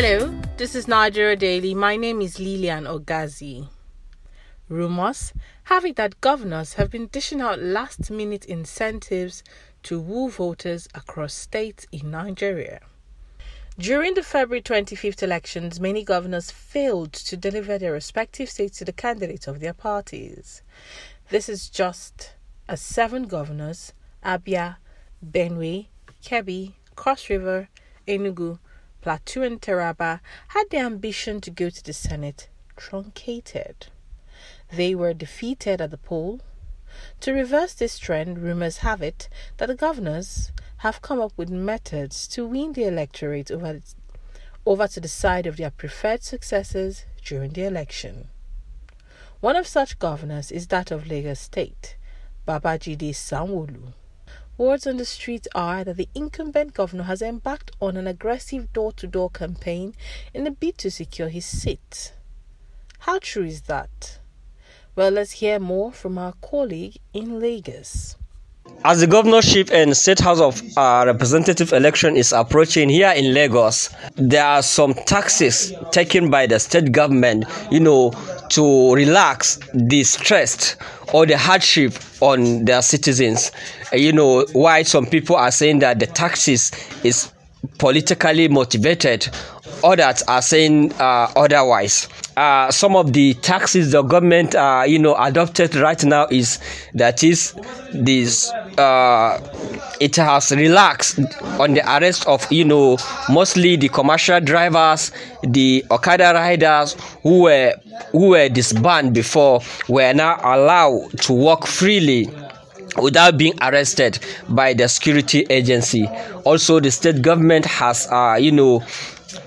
Hello, this is Nigeria Daily. My name is Lilian Ogazi. Rumors have it that governors have been dishing out last minute incentives to woo voters across states in Nigeria. During the February 25th elections, many governors failed to deliver their respective states to the candidates of their parties. This is just as seven governors, Abia, Benue, Kebbi, Cross River, Enugu, Plateau, and Taraba, had the ambition to go to the Senate truncated. They were defeated at the poll. To reverse this trend, rumors have it that the governors have come up with methods to win the electorate over, over to the side of their preferred successors during the election. One of such governors is that of Lagos State, Babajide Sanwo-Olu. Words on the street are that the incumbent governor has embarked on an aggressive door to door campaign in a bid to secure his seat. How true is that? Well, let's hear more from our colleague in Lagos. As the governorship and state house of uh, representative election is approaching here in Lagos, there are some taxes taken by the state government, you know, to relax the stress or the hardship on their citizens. You know, why some people are saying that the taxes is politically motivated others are saying uh, otherwise. Uh, some of the taxes the government, uh, you know, adopted right now is that is this. Uh, it has relaxed on the arrest of you know mostly the commercial drivers, the Okada riders who were who were disbanded before were now allowed to walk freely without being arrested by the security agency. Also, the state government has, uh, you know,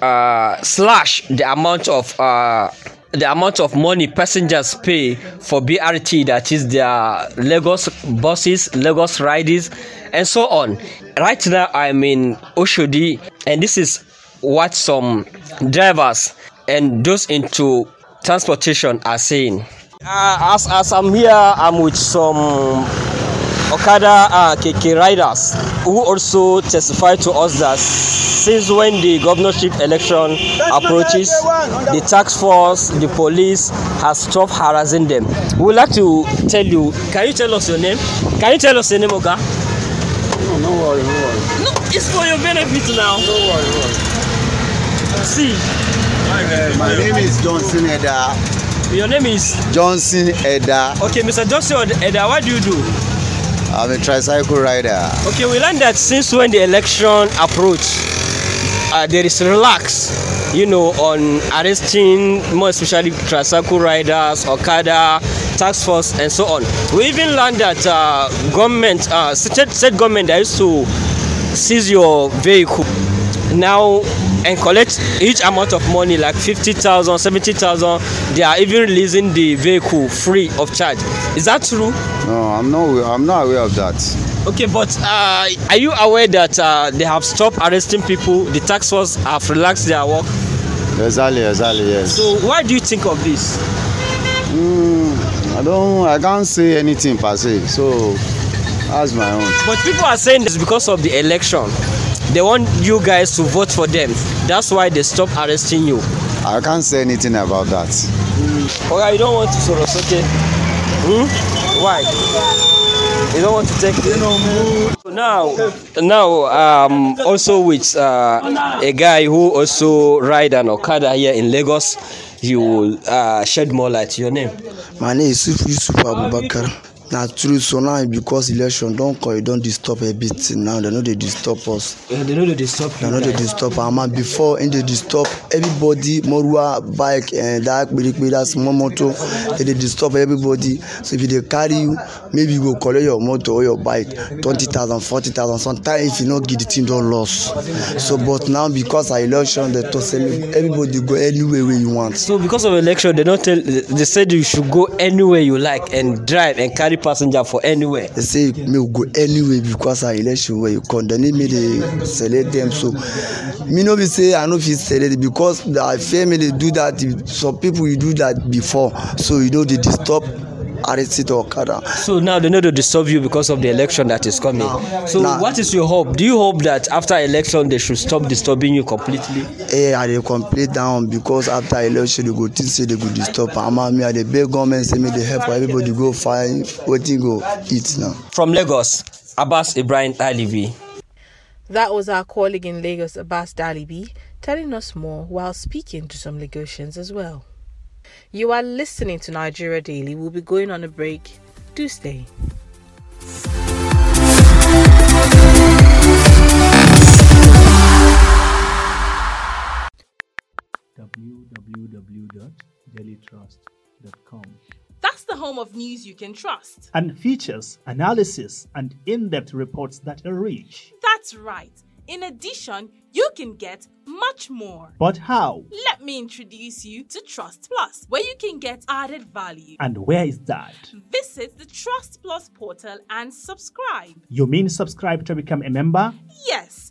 uh, slash the amount of uh, the amount of money passengers pay for BRT, that is their Lagos buses, Lagos riders, and so on. Right now, I'm in Oshodi, and this is what some drivers and those into transportation are saying. Uh, as, as I'm here, I'm with some Okada uh, KK riders who also testify to us that since when the governorship election approaches, the tax force, the police has stopped harassing them. We would like to tell you, can you tell us your name? Can you tell us your name, Oga? No, no worry, no worry. No, it's for your benefit now. No worry, no worry. See, Uh, my name is Johnson Eda. your name is Johnson Eda. okay, Mr. Johnson Eda. What do you do? I'm a tricycle rider. Okay, we learned that since when the election approached, uh, there is relax, you know, on arresting more especially tricycle riders, Okada, tax force, and so on. We even learned that uh, government, uh, state, state government, that used to seize your vehicle now and collect each amount of money like 50,000, 70,000. They are even releasing the vehicle free of charge. Is that true? No, I'm not. I'm not aware of that. Okay, but uh, are you aware that uh, they have stopped arresting people? The tax force have relaxed their work. Exactly, exactly. Yes. So why do you think of this? Mm, I don't. I can't say anything per se. So that's my own. But people are saying it's because of the election. They want you guys to vote for them. That's why they stop arresting you. I can't say anything about that. Okay, you don't want to sort us, okay? Hmm? Why? You don't want to take now now um also with uh, a guy who also ride an Okada here in Lagos. He will uh, shed more light. Your name? my name is yusuf abubakar na true so now because election don come e don disturb a bit now dem no dey disturb us. They know they stop dem no dey disturb am. And before e dey disturb everybody. Moruwa bike and that kperekpe that small motor dey dey disturb everybody. So if e dey carry you maybe you go collect your motor or your bike twenty thousand forty thousand. Sometimes if you no give the thing don loss. So but now because of election dem talk say make everybody go anywhere wey you want. So because of election, they don't tell. They said you should go anywhere you like and drive and carry passenger for anywhere. they say make we go anywhere because of election dem need make dey select dem so me no be say i no fit select because i fear make dey do that some people you do that before so you no dey disturb arrested okada. So now they know to disturb you because of the election that is coming. So Now- what is your hope? Do you hope that after election they should stop disturbing you completely? Eh, I dey complain down because after election they go think say they go disturb am and me I dey beg government say make they help everybody go find wetin go eat now. From Lagos, Abbas Ibrahim Alibi. That was our colleague in Lagos, Abbas Dalibi, telling us more while speaking to some Lagosians as well. You are listening to Nigeria Daily. We'll be going on a break. Do stay. www.dailytrust.com That's the home of news you can trust. and features analysis and in-depth reports that are rich. That's right. In addition, you can get much more. But how Let me introduce you to Trust Plus, where you can get added value. and where is that? Visit the Trust Plus portal and subscribe. You mean subscribe to become a member? Yes,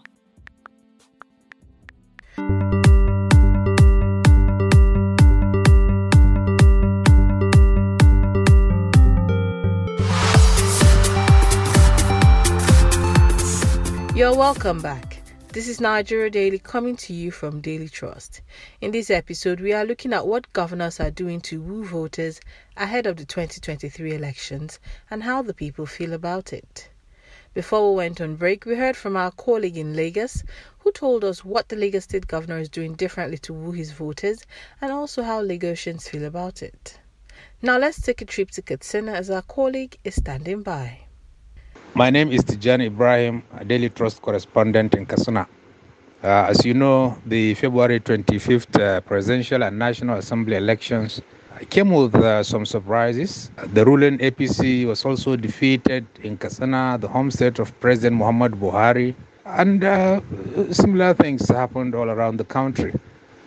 Welcome back. This is Nigeria Daily coming to you from Daily Trust. In this episode, we are looking at what governors are doing to woo voters ahead of the 2023 elections and how the people feel about it. Before we went on break, we heard from our colleague in Lagos who told us what the Lagos State Governor is doing differently to woo his voters and also how Lagosians feel about it. Now let's take a trip to Katsina as our colleague is standing by. My name is Tijani Ibrahim, a Daily Trust correspondent in Katsina. Uh, as you know, the February 25th uh, presidential and national assembly elections came with uh, some surprises. The ruling APC was also defeated in Katsina, the home state of President Muhammad Buhari, and uh, similar things happened all around the country.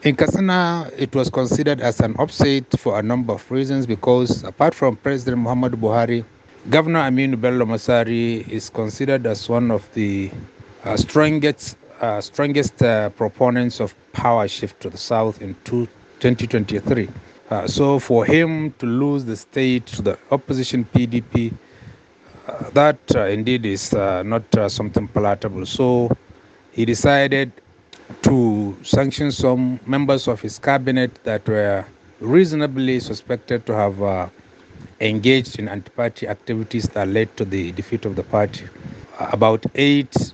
In Katsina, it was considered as an upset for a number of reasons because apart from President Muhammad Buhari, Governor Aminu Bello Masari is considered as one of the uh, strongest, uh, strongest uh, proponents of power shift to the south in two, 2023. Uh, so for him to lose the state to the opposition PDP, uh, that uh, indeed is not something palatable. So he decided to sanction some members of his cabinet that were reasonably suspected to have engaged in anti-party activities that led to the defeat of the party. About eight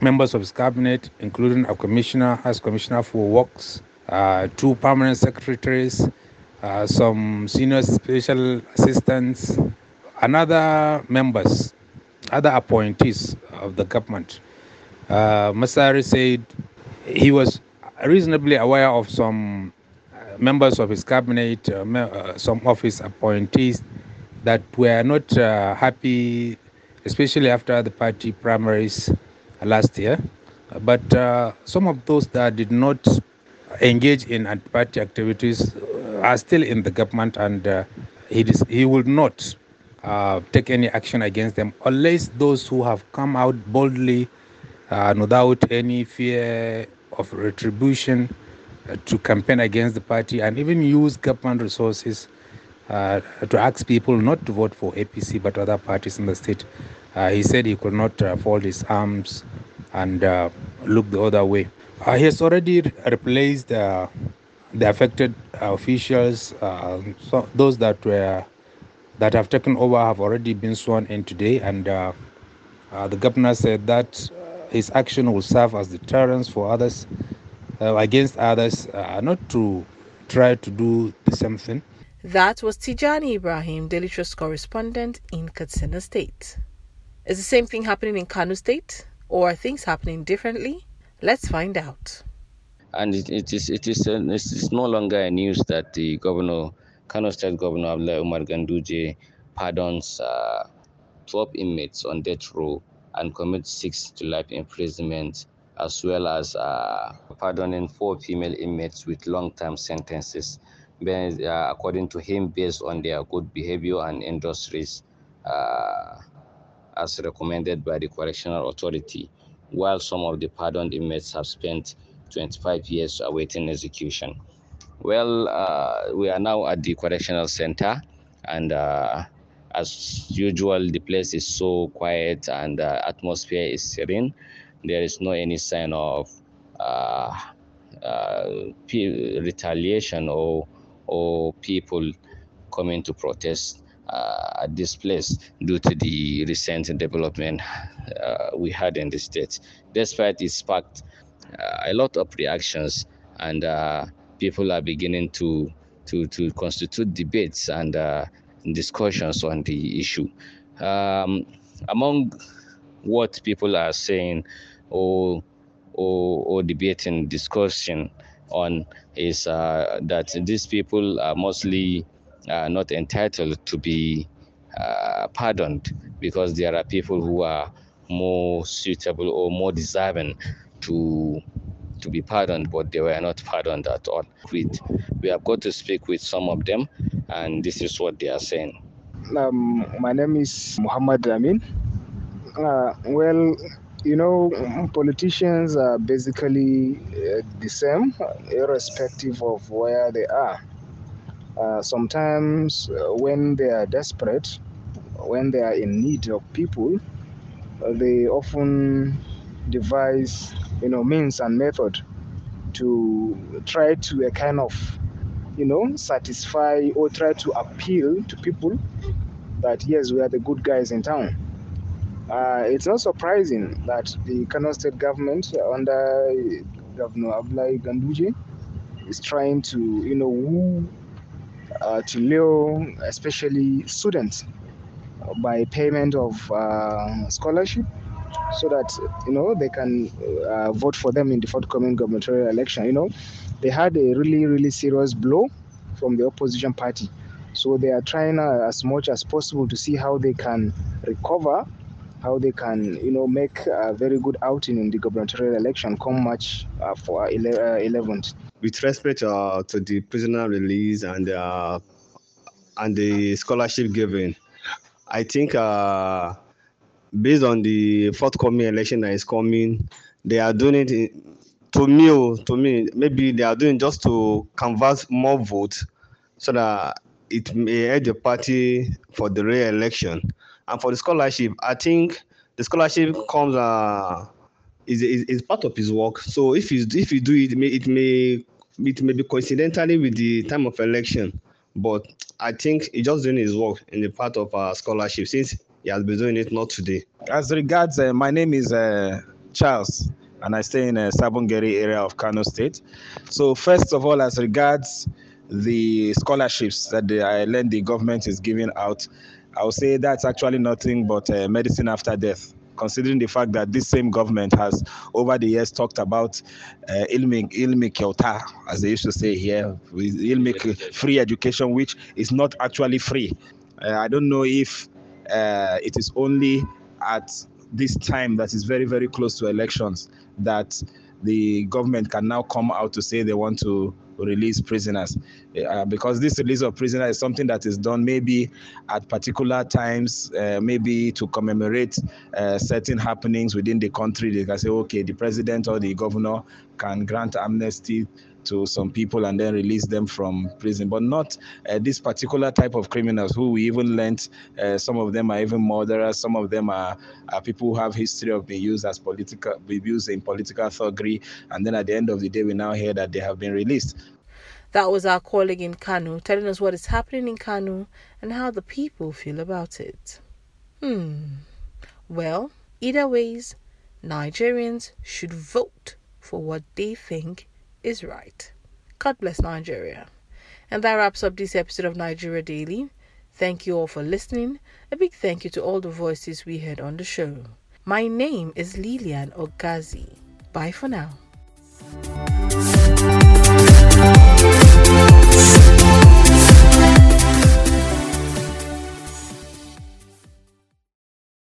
members of his cabinet, including a commissioner, as commissioner for works, uh, two permanent secretaries, uh, some senior special assistants, and other members, other appointees of the government. Uh, Masari said he was reasonably aware of some members of his cabinet, uh, uh, some of his appointees that were not uh, happy, especially after the party primaries last year. But some of those that did not engage in anti-party activities are still in the government, and he dis- he will not uh, take any action against them unless those who have come out boldly uh, and without any fear of retribution to campaign against the party and even use government resources uh, to ask people not to vote for APC but other parties in the state. Uh, he said he could not uh, fold his arms and uh, look the other way. Uh, he has already replaced uh, the affected officials. Uh, so those that were that have taken over have already been sworn in today, and uh, uh, the governor said that uh, his action will serve as deterrence for others uh, against others, uh, not to try to do the same thing. That was Tijani Ibrahim, Daily Trust correspondent in Katsina State. Is the same thing happening in Kano State? Or are things happening differently? Let's find out. and it, it is it is it's, it's no longer a news that the governor, Kano State Governor Abdullahi Umar Ganduje, pardons uh, 12 inmates on death row and commits six to life imprisonment as well as uh, pardoning four female inmates with long-term sentences, based, uh, according to him, based on their good behavior and industries, uh, as recommended by the Correctional Authority, while some of the pardoned inmates have spent 25 years awaiting execution. Well, uh, we are now at the Correctional Center, and uh, as usual, the place is so quiet and the atmosphere is serene there is no any sign of uh, uh, retaliation or or people coming to protest uh, at this place due to the recent development uh, we had in the state. Despite it sparked uh, a lot of reactions, and uh, people are beginning to to to constitute debates and discussions on the issue. Um, among what people are saying or or, or debating discussion on is uh, that these people are mostly uh, not entitled to be uh, pardoned because there are people who are more suitable or more deserving to to be pardoned, but they were not pardoned at all. With we have got to speak with some of them, and this is what they are saying. Um, my name is Muhammad Amin. Uh, well, you know, politicians are basically uh, the same, irrespective of where they are. Uh, sometimes, uh, when they are desperate, when they are in need of people, uh, they often devise, you know, means and method to try to a kind of, you know, satisfy or try to appeal to people that yes, we are the good guys in town uh, it's not surprising that the Kano state government under Governor Abdullahi Ganduje is trying to, you know, woo uh, to lure especially students by payment of uh, scholarship so that you know they can uh, vote for them in the forthcoming gubernatorial election. You know they had a really really serious blow from the opposition party. So they are trying uh, as much as possible to see how they can recover how they can, you know, make a very good outing in the gubernatorial election come March uh, for 11th. Uh, With respect uh, to the prisoner release and uh, and the scholarship given, I think based on the forthcoming election that is coming, they are doing it. To me, oh, to me, maybe they are doing just to canvass more votes so that it may aid the party for the re-election. And for the scholarship, I think the scholarship comes uh, is, is, is part of his work. So if you if you do it, it may it may it may be coincidentally with the time of election, but I think he's just doing his work in the part of uh, scholarship since he has been doing it not today. As regards, uh, my name is uh, Charles, and I stay in a uh, area of Kano State. So first of all, as regards the scholarships that the learned the government is giving out, I would say that's actually nothing but uh, medicine after death considering the fact that this same government has over the years talked about uh, ilmi, kyauta, as they used to say here, with ilmi free education, which is not actually free. Uh, I don't know if uh, it is only at this time that is very, very close to elections that the government can now come out to say they want to release prisoners. Uh, because this release of prisoners is something that is done maybe at particular times uh, maybe to commemorate uh, certain happenings within the country. They can say okay the president or the governor can grant amnesty to some people and then release them from prison, but not uh, this particular type of criminals who we even learned. Uh, some of them are even murderers. Some of them are, are people who have history of being used as political, being used in political thuggery, and then at the end of the day, we now hear that they have been released. That was our colleague in Kano telling us what is happening in Kano and how the people feel about it. Hmm. Well, either ways, Nigerians should vote for what they think is right. God bless Nigeria. And that wraps up this episode of Nigeria Daily. Thank you all for listening. A big thank you to all the voices we heard on the show. My name is Lilian Ogazi. Bye for now.